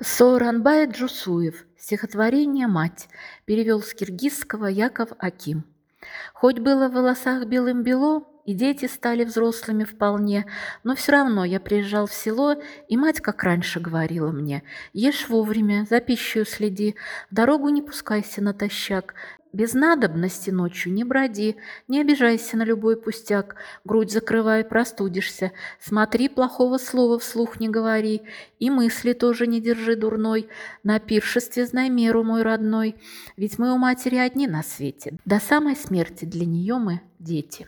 Сооронбай Джусуев. Стихотворение «Мать». Перевел с киргизского Яков Аким. Хоть было в волосах белым-бело, и дети стали взрослыми вполне, но все равно я приезжал в село, и мать, как раньше, говорила мне, «Ешь вовремя, за пищей следи, дорогу не пускайся натощак, без надобности ночью не броди, не обижайся на любой пустяк, грудь закрывай, простудишься, смотри, плохого слова вслух не говори, и мысли тоже не держи дурной, на пиршестве знай меру, мой родной, ведь мы у матери одни на свете, до самой смерти для нее мы дети».